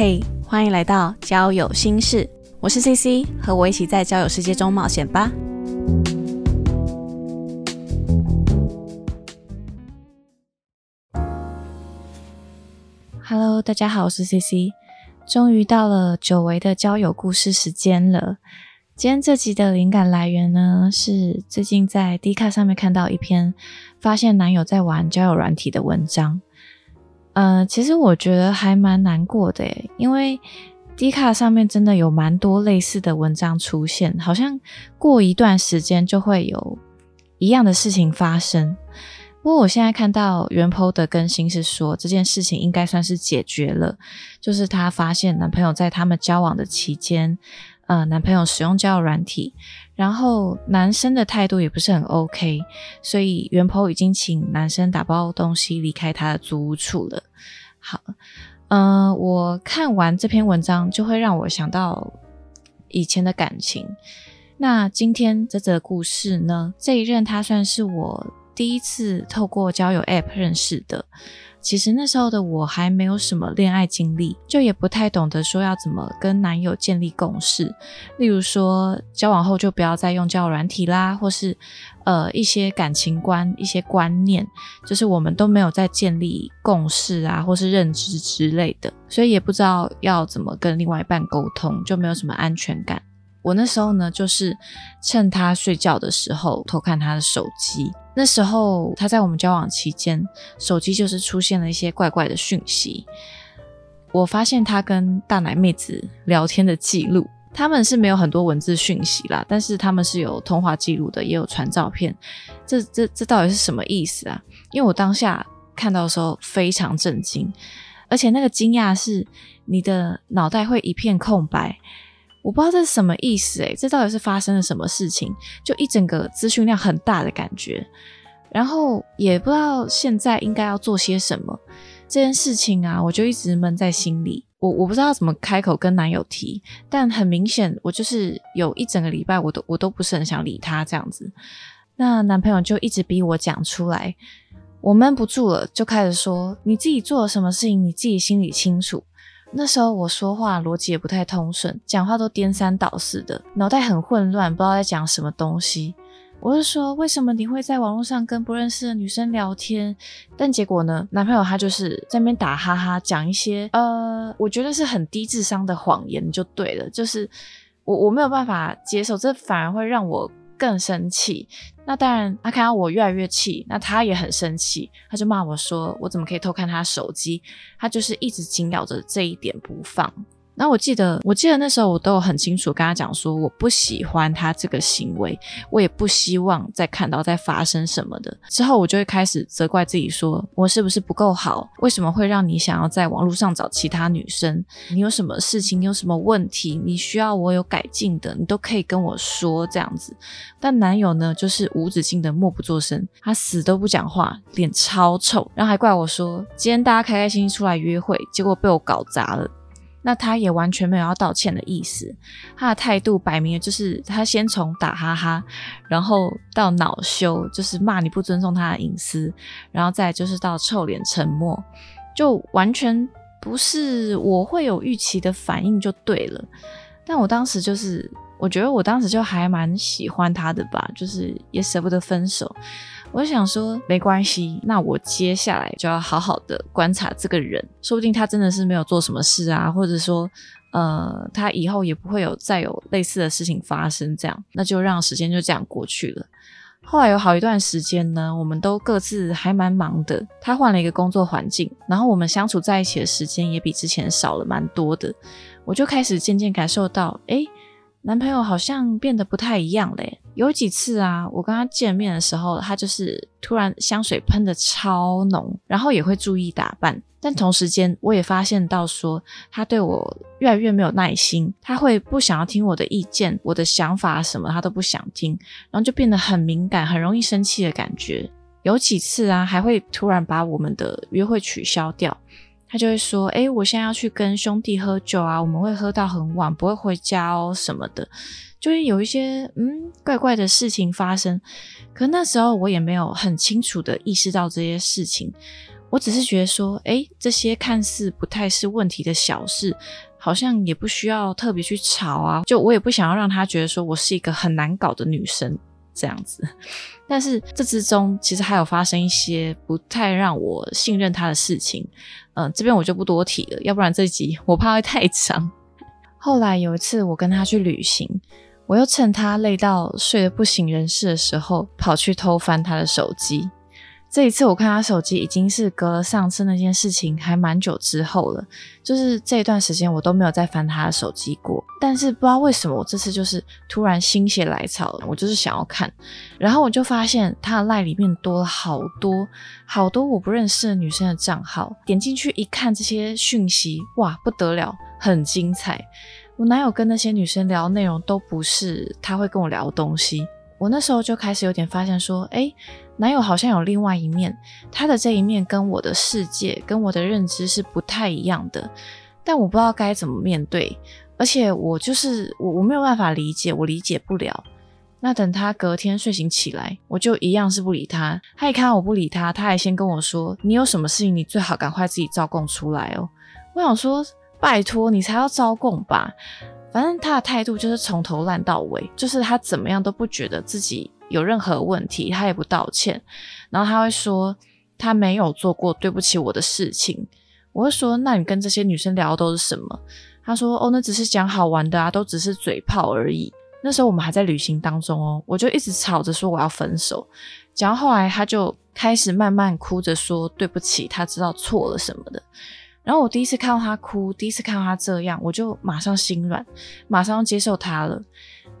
嘿，欢迎来到交友心事，我是 CC，和我一起在交友世界中冒险吧。Hello，大家好，我是 CC，终于到了久违的交友故事时间了。今天这集的灵感来源呢，是最近在 D 卡上面看到一篇发现男友在玩交友软体的文章。呃，其实我觉得还蛮难过的，因为 D 卡上面真的有蛮多类似的文章出现，好像过一段时间就会有一样的事情发生。不过我现在看到原 po 的更新是说，这件事情应该算是解决了，就是她发现男朋友在他们交往的期间。呃，男朋友使用交友软体，然后男生的态度也不是很 OK，所以袁婆已经请男生打包东西离开他的租屋处了。好，嗯，我看完这篇文章就会让我想到以前的感情。那今天这则故事呢，这一任他算是我第一次透过交友 App 认识的。其实那时候的我还没有什么恋爱经历，就也不太懂得说要怎么跟男友建立共识。例如说，交往后就不要再用交友软体啦，或是呃一些感情观、一些观念，就是我们都没有在建立共识啊，或是认知之类的，所以也不知道要怎么跟另外一半沟通，就没有什么安全感。我那时候呢，就是趁他睡觉的时候偷看他的手机。那时候他在我们交往期间，手机就是出现了一些怪怪的讯息。我发现他跟大奶妹子聊天的记录，他们是没有很多文字讯息啦，但是他们是有通话记录的，也有传照片。这这这到底是什么意思啊？因为我当下看到的时候非常震惊，而且那个惊讶是你的脑袋会一片空白。我不知道这是什么意思诶，这到底是发生了什么事情？就一整个资讯量很大的感觉，然后也不知道现在应该要做些什么。这件事情啊，我就一直闷在心里。我我不知道怎么开口跟男友提，但很明显，我就是有一整个礼拜，我都我都不是很想理他这样子。那男朋友就一直逼我讲出来，我闷不住了，就开始说：“你自己做了什么事情，你自己心里清楚。”那时候我说话逻辑也不太通顺，讲话都颠三倒四的，脑袋很混乱，不知道在讲什么东西。我就说，为什么你会在网络上跟不认识的女生聊天？但结果呢，男朋友他就是在那边打哈哈，讲一些呃，我觉得是很低智商的谎言，就对了，就是我我没有办法接受，这反而会让我。更生气，那当然，他看到我越来越气，那他也很生气，他就骂我说：“我怎么可以偷看他手机？”他就是一直紧咬着这一点不放。那我记得，我记得那时候我都有很清楚跟他讲说，我不喜欢他这个行为，我也不希望再看到再发生什么的。之后我就会开始责怪自己，说我是不是不够好？为什么会让你想要在网络上找其他女生？你有什么事情？你有什么问题？你需要我有改进的，你都可以跟我说这样子。但男友呢，就是无止境的默不作声，他死都不讲话，脸超臭，然后还怪我说，今天大家开开心心出来约会，结果被我搞砸了。那他也完全没有要道歉的意思，他的态度摆明了就是他先从打哈哈，然后到恼羞，就是骂你不尊重他的隐私，然后再就是到臭脸沉默，就完全不是我会有预期的反应就对了。但我当时就是，我觉得我当时就还蛮喜欢他的吧，就是也舍不得分手。我想说没关系，那我接下来就要好好的观察这个人，说不定他真的是没有做什么事啊，或者说，呃，他以后也不会有再有类似的事情发生，这样，那就让时间就这样过去了。后来有好一段时间呢，我们都各自还蛮忙的，他换了一个工作环境，然后我们相处在一起的时间也比之前少了蛮多的，我就开始渐渐感受到，哎。男朋友好像变得不太一样嘞。有几次啊，我跟他见面的时候，他就是突然香水喷的超浓，然后也会注意打扮。但同时间，我也发现到说，他对我越来越没有耐心，他会不想要听我的意见，我的想法什么他都不想听，然后就变得很敏感，很容易生气的感觉。有几次啊，还会突然把我们的约会取消掉。他就会说：“哎，我现在要去跟兄弟喝酒啊，我们会喝到很晚，不会回家哦，什么的，就会有一些嗯怪怪的事情发生。可那时候我也没有很清楚的意识到这些事情，我只是觉得说，哎，这些看似不太是问题的小事，好像也不需要特别去吵啊。就我也不想要让他觉得说我是一个很难搞的女生这样子。但是这之中其实还有发生一些不太让我信任他的事情，嗯，这边我就不多提了，要不然这集我怕会太长。后来有一次我跟他去旅行，我又趁他累到睡得不省人事的时候，跑去偷翻他的手机。这一次我看他手机已经是隔了上次那件事情还蛮久之后了，就是这一段时间我都没有再翻他的手机过。但是不知道为什么我这次就是突然心血来潮，我就是想要看，然后我就发现他的赖里面多了好多好多我不认识的女生的账号，点进去一看这些讯息，哇不得了，很精彩。我男友跟那些女生聊内容都不是他会跟我聊的东西。我那时候就开始有点发现，说，哎，男友好像有另外一面，他的这一面跟我的世界、跟我的认知是不太一样的，但我不知道该怎么面对，而且我就是我，我没有办法理解，我理解不了。那等他隔天睡醒起来，我就一样是不理他。他一看到我不理他，他还先跟我说：“你有什么事情，你最好赶快自己招供出来哦。”我想说，拜托你才要招供吧。反正他的态度就是从头烂到尾，就是他怎么样都不觉得自己有任何问题，他也不道歉，然后他会说他没有做过对不起我的事情。我会说，那你跟这些女生聊都是什么？他说，哦，那只是讲好玩的啊，都只是嘴炮而已。那时候我们还在旅行当中哦，我就一直吵着说我要分手，讲到后来他就开始慢慢哭着说对不起，他知道错了什么的。然后我第一次看到他哭，第一次看到他这样，我就马上心软，马上接受他了。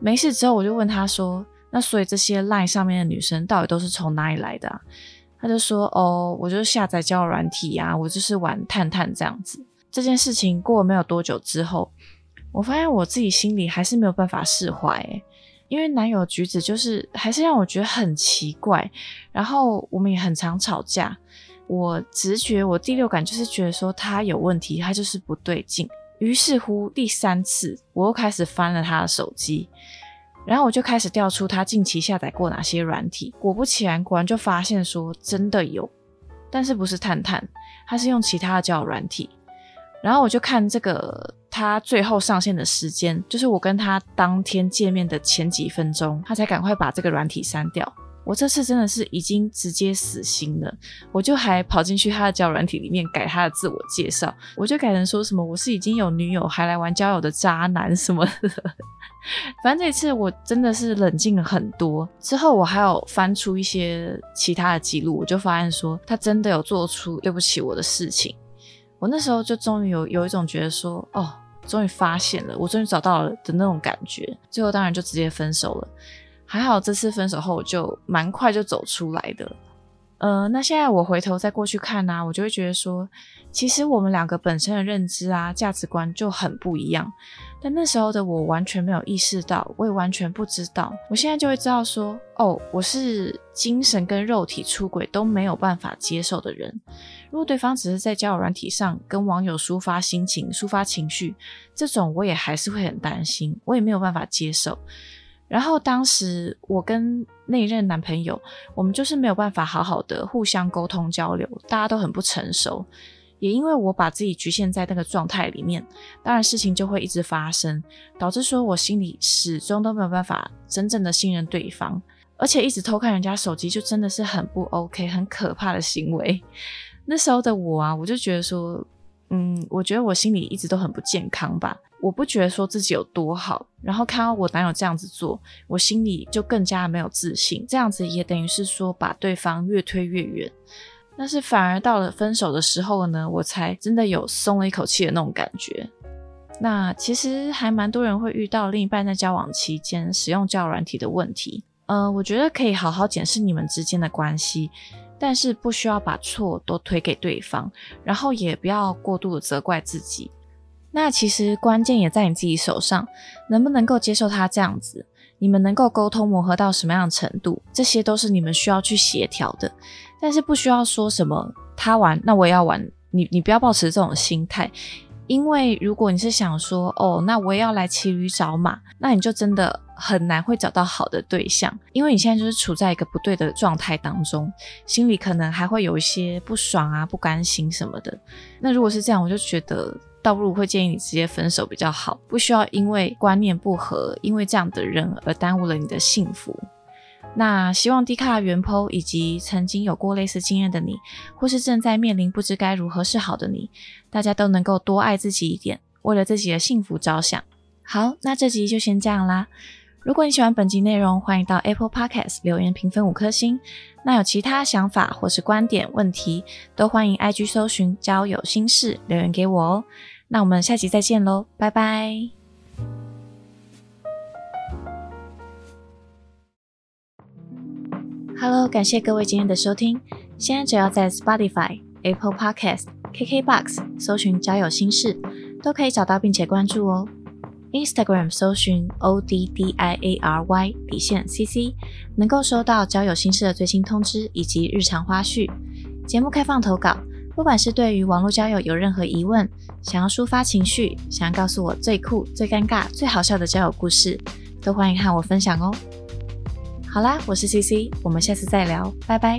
没事之后，我就问他说：“那所以这些 LINE 上面的女生到底都是从哪里来的？”他就说：“哦，我就下载交友软体呀，我就是玩探探这样子。”这件事情过了没有多久之后，我发现我自己心里还是没有办法释怀，因为男友举止就是还是让我觉得很奇怪，然后我们也很常吵架。我直觉，我第六感就是觉得说他有问题，他就是不对劲。于是乎，第三次我又开始翻了他的手机，然后我就开始调出他近期下载过哪些软体。果不其然，果然就发现说真的有，但是不是探探，他是用其他的交友软体。然后我就看这个他最后上线的时间，就是我跟他当天见面的前几分钟，他才赶快把这个软体删掉。我这次真的是已经直接死心了，我就还跑进去他的交软体里面改他的自我介绍，我就改成说什么我是已经有女友还来玩交友的渣男什么的。反正这次我真的是冷静了很多。之后我还有翻出一些其他的记录，我就发现说他真的有做出对不起我的事情。我那时候就终于有有一种觉得说，哦，终于发现了，我终于找到了的那种感觉。最后当然就直接分手了。还好这次分手后，我就蛮快就走出来的。呃，那现在我回头再过去看呢，我就会觉得说，其实我们两个本身的认知啊、价值观就很不一样。但那时候的我完全没有意识到，我也完全不知道。我现在就会知道说，哦，我是精神跟肉体出轨都没有办法接受的人。如果对方只是在交友软体上跟网友抒发心情、抒发情绪，这种我也还是会很担心，我也没有办法接受。然后当时我跟那任男朋友，我们就是没有办法好好的互相沟通交流，大家都很不成熟。也因为我把自己局限在那个状态里面，当然事情就会一直发生，导致说我心里始终都没有办法真正的信任对方，而且一直偷看人家手机，就真的是很不 OK、很可怕的行为。那时候的我啊，我就觉得说，嗯，我觉得我心里一直都很不健康吧。我不觉得说自己有多好，然后看到我男友这样子做，我心里就更加没有自信。这样子也等于是说把对方越推越远。但是反而到了分手的时候呢，我才真的有松了一口气的那种感觉。那其实还蛮多人会遇到另一半在交往期间使用交友软体的问题。呃，我觉得可以好好检视你们之间的关系，但是不需要把错都推给对方，然后也不要过度的责怪自己。那其实关键也在你自己手上，能不能够接受他这样子？你们能够沟通磨合到什么样的程度？这些都是你们需要去协调的。但是不需要说什么他玩，那我也要玩。你你不要抱持这种心态，因为如果你是想说，哦，那我也要来骑驴找马，那你就真的很难会找到好的对象，因为你现在就是处在一个不对的状态当中，心里可能还会有一些不爽啊、不甘心什么的。那如果是这样，我就觉得倒不如会建议你直接分手比较好，不需要因为观念不合，因为这样的人而耽误了你的幸福。那希望低卡原 po 以及曾经有过类似经验的你，或是正在面临不知该如何是好的你，大家都能够多爱自己一点，为了自己的幸福着想。好，那这集就先这样啦。如果你喜欢本集内容，欢迎到 Apple Podcast 留言评分五颗星。那有其他想法或是观点问题，都欢迎 IG 搜寻交友心事留言给我哦。那我们下集再见喽，拜拜。Hello，感谢各位今天的收听。现在只要在 Spotify、Apple Podcast、KKBox 搜寻“交友心事”，都可以找到并且关注哦。Instagram 搜寻 O D D I A R Y 底线 CC，能够收到交友心事的最新通知以及日常花絮。节目开放投稿，不管是对于网络交友有任何疑问，想要抒发情绪，想要告诉我最酷、最尴尬、最好笑的交友故事，都欢迎和我分享哦。好啦，我是 CC，我们下次再聊，拜拜。